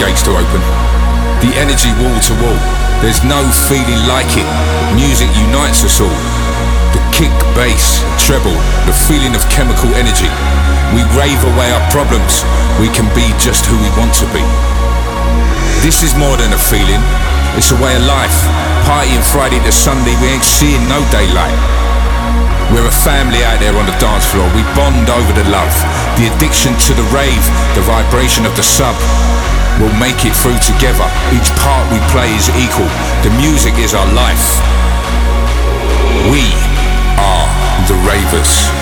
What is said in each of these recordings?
floodgates to open. The energy wall to wall. There's no feeling like it. Music unites us all. The kick, bass, treble, the feeling of chemical energy. We rave away our problems. We can be just who we want to be. This is more than a feeling. It's a way of life. Partying Friday to Sunday, we ain't seeing no daylight. We're a family out there on the dance floor. We bond over the love, the addiction to the rave, the vibration of the sub. We'll make it through together. Each part we play is equal. The music is our life. We are the Ravers.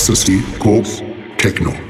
Ecstasy, coke, techno.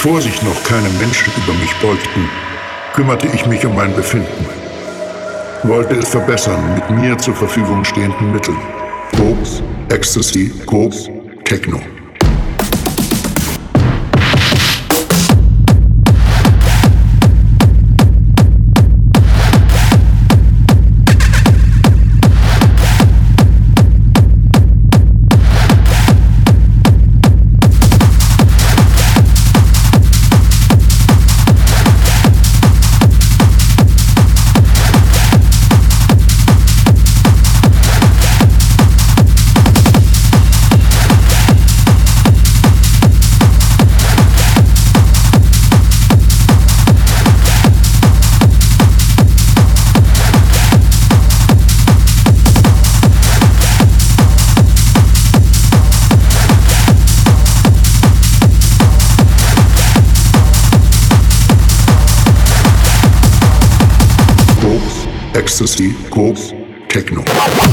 Bevor sich noch keine Menschen über mich beugten, kümmerte ich mich um mein Befinden. Wollte es verbessern mit mir zur Verfügung stehenden Mitteln. Koks, Ecstasy, Koks, Techno. Ecstasy, Koks, Techno.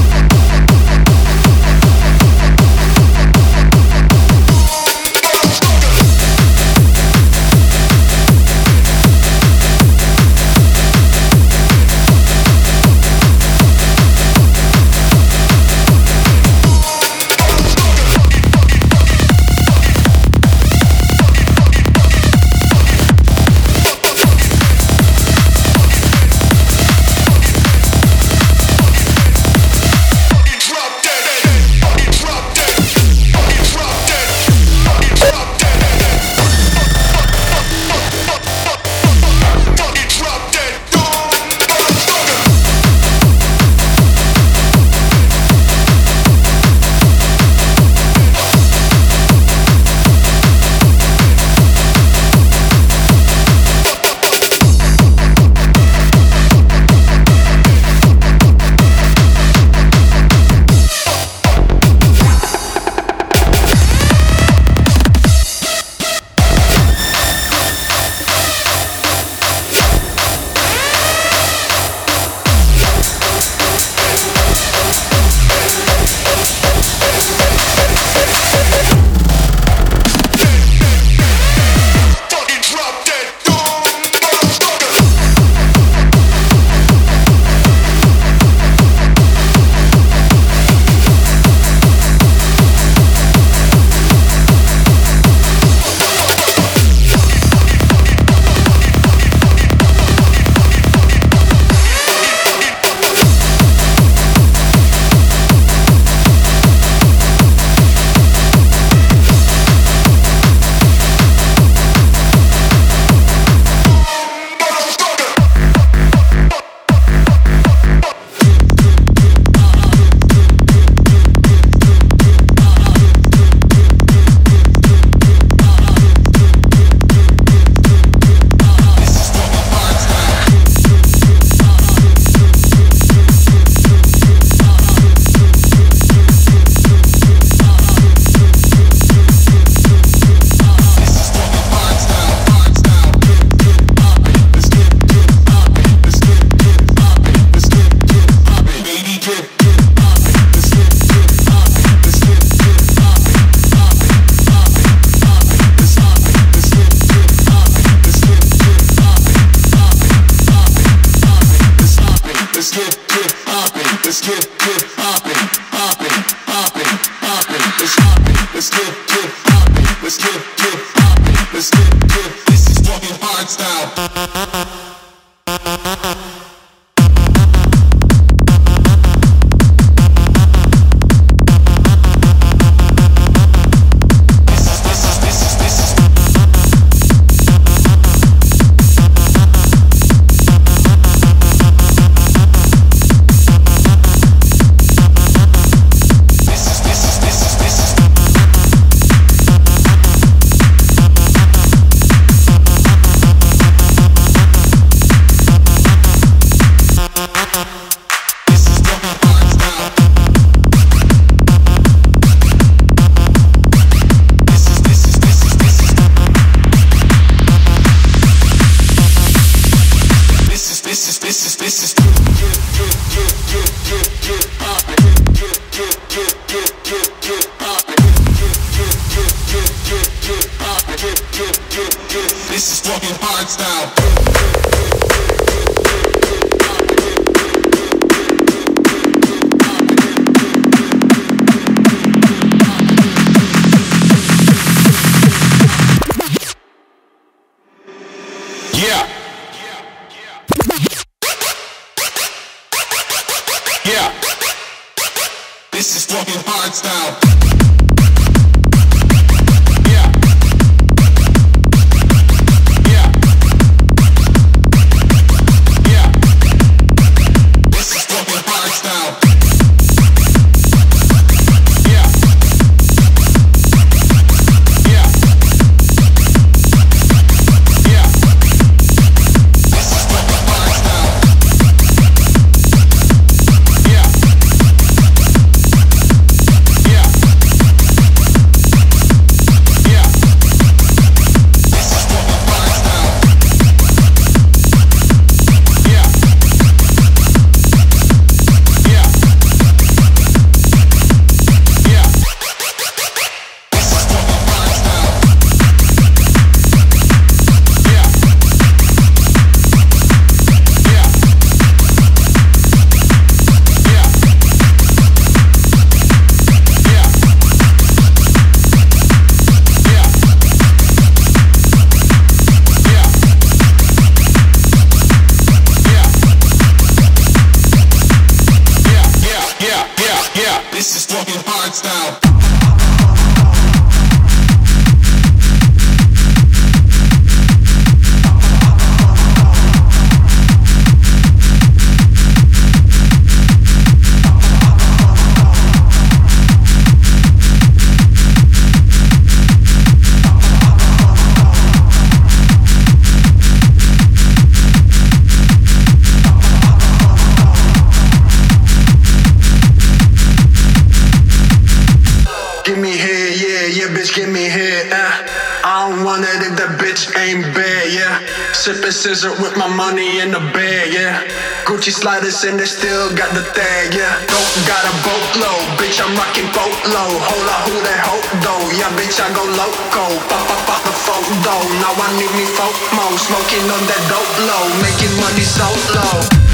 With my money in the bag, yeah. Gucci sliders and they still got the tag, yeah. Don't got a boatload, bitch, I'm rocking boatload. Hold up, who that hope though? Yeah, bitch, I go loco. Pop, pop, pop the photo. Now I need me folk mo, smoking on that dope low, making money so low.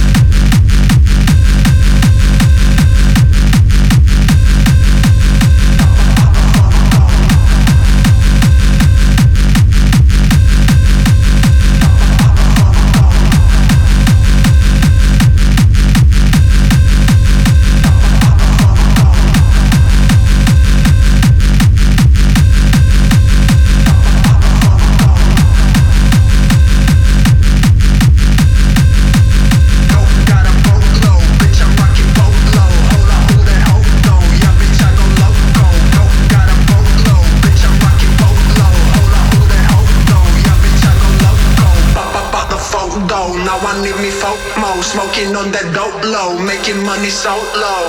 Smoking on that dope low, making money so low.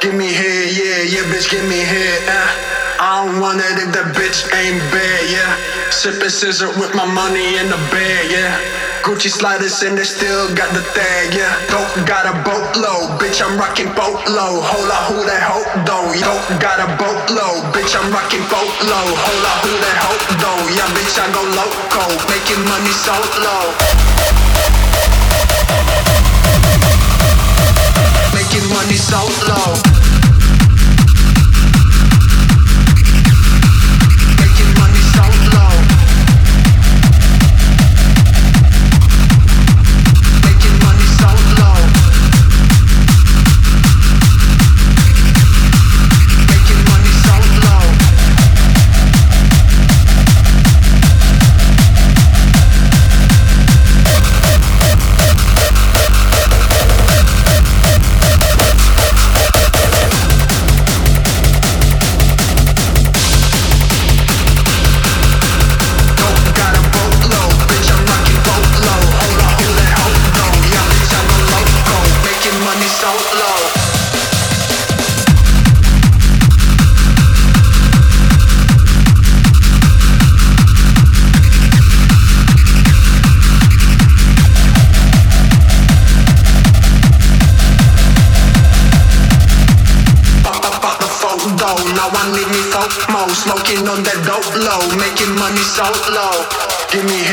Give me head, yeah, yeah, bitch, give me head. Uh. I don't want it if that bitch ain't bad, yeah. Sipping scissor with my money in the bag, yeah. Gucci sliders and they still got the tag, yeah. Don't got a boat low, bitch, I'm rocking boat low. Hold up, who that hope though? Don't got a boat low, bitch, I'm rocking boat low. Hold up, who that hope though? Yeah, bitch, I go loco, making money so low. Making money so low Low, making money so low. Give me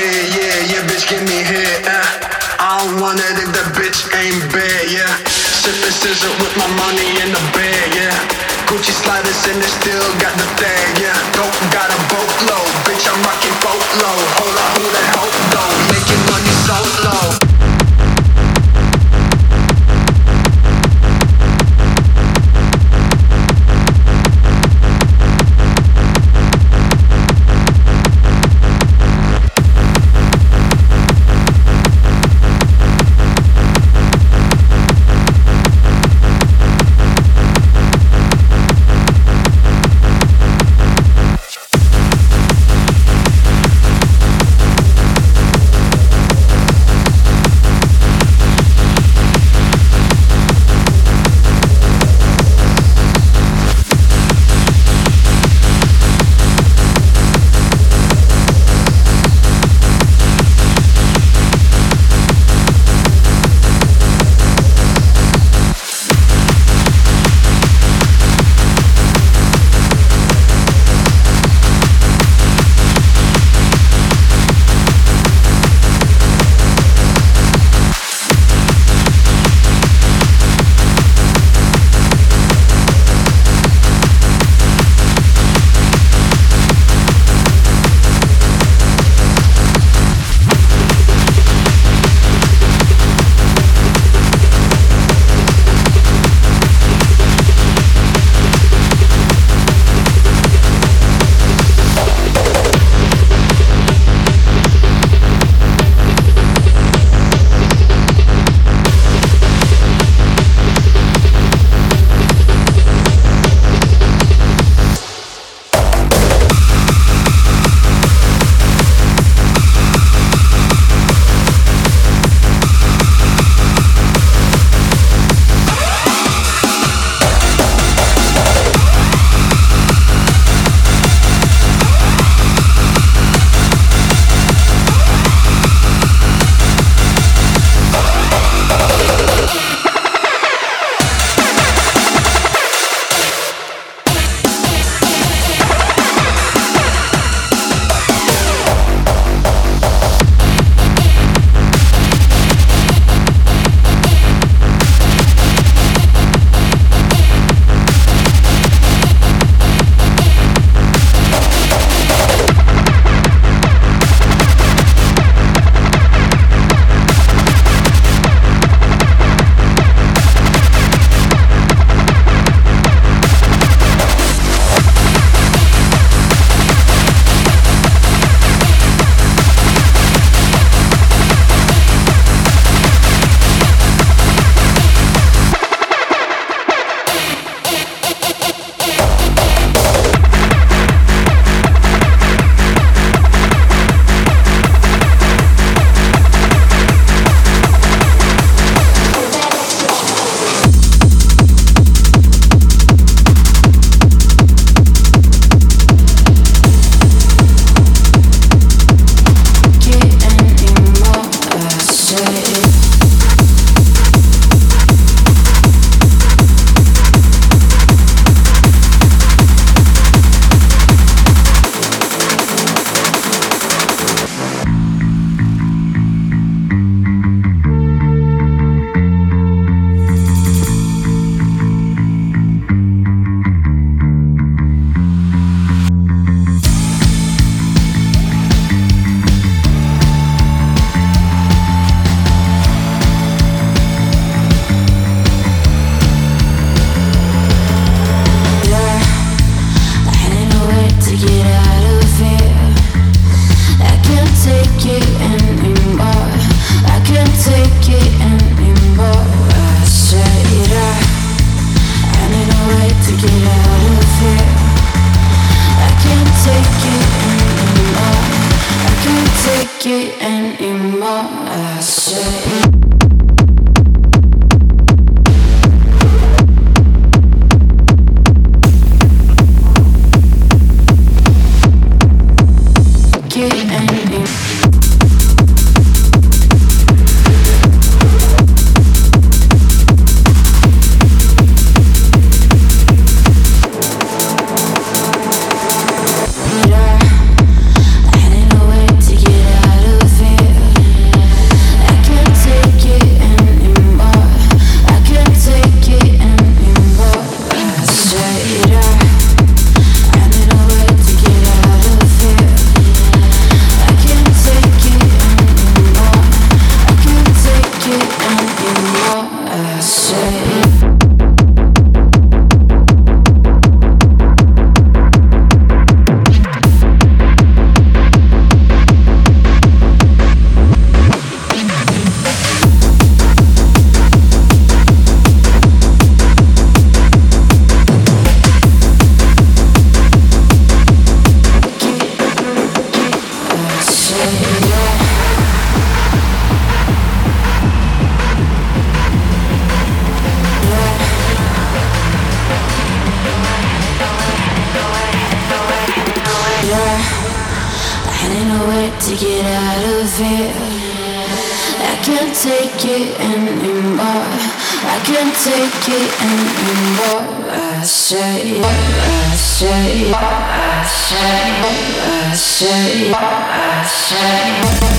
Bye.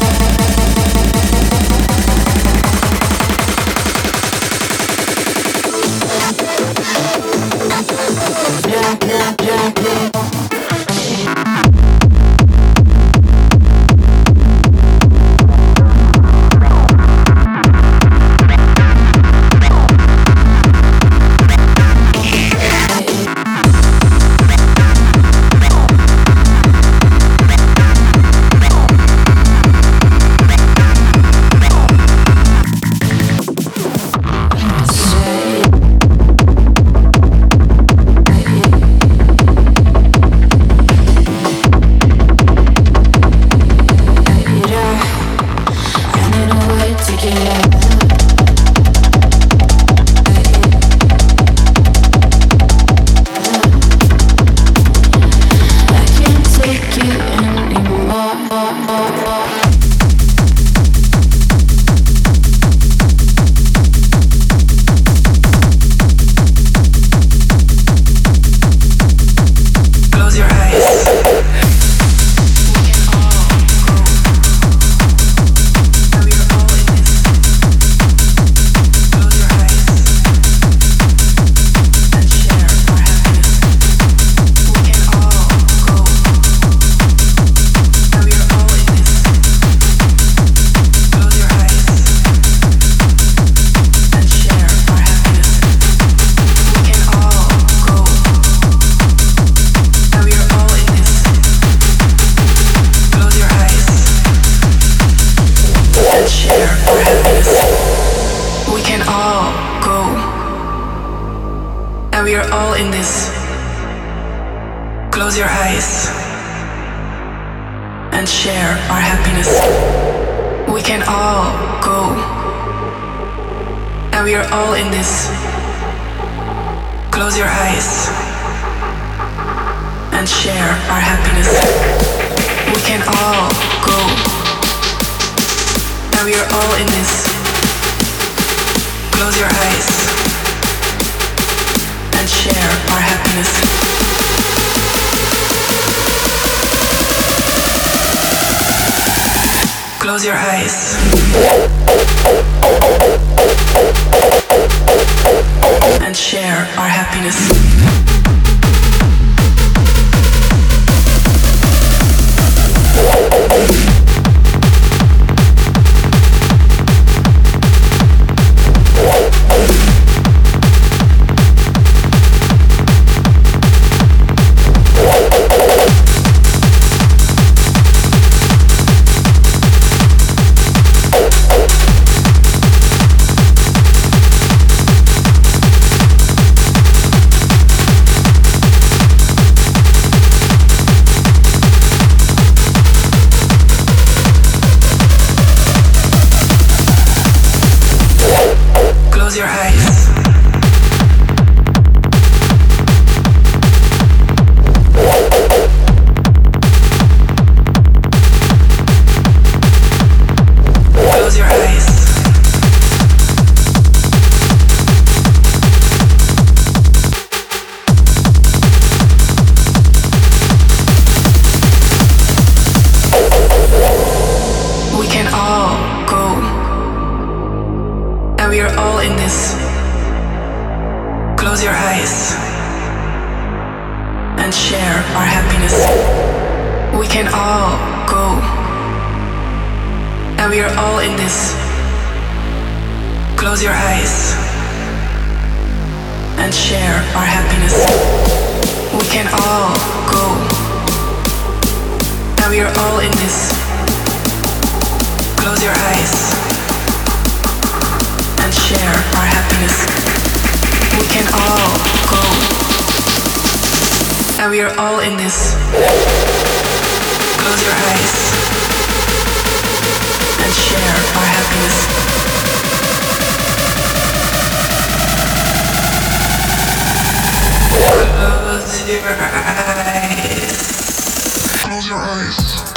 and share our happiness. We can all go. And we are all in this. Close your eyes and share our happiness. We can all go. And we are all in this. Close your eyes and share our happiness. Close your eyes. And share our happiness. share our happiness. We can all go. And we are all in this. Close your eyes and share our happiness. We can all go. And we are all in this. Close your eyes and share our happiness. We can all go and we are all in this. Close your eyes and share our happiness. Close your eyes. Close your eyes.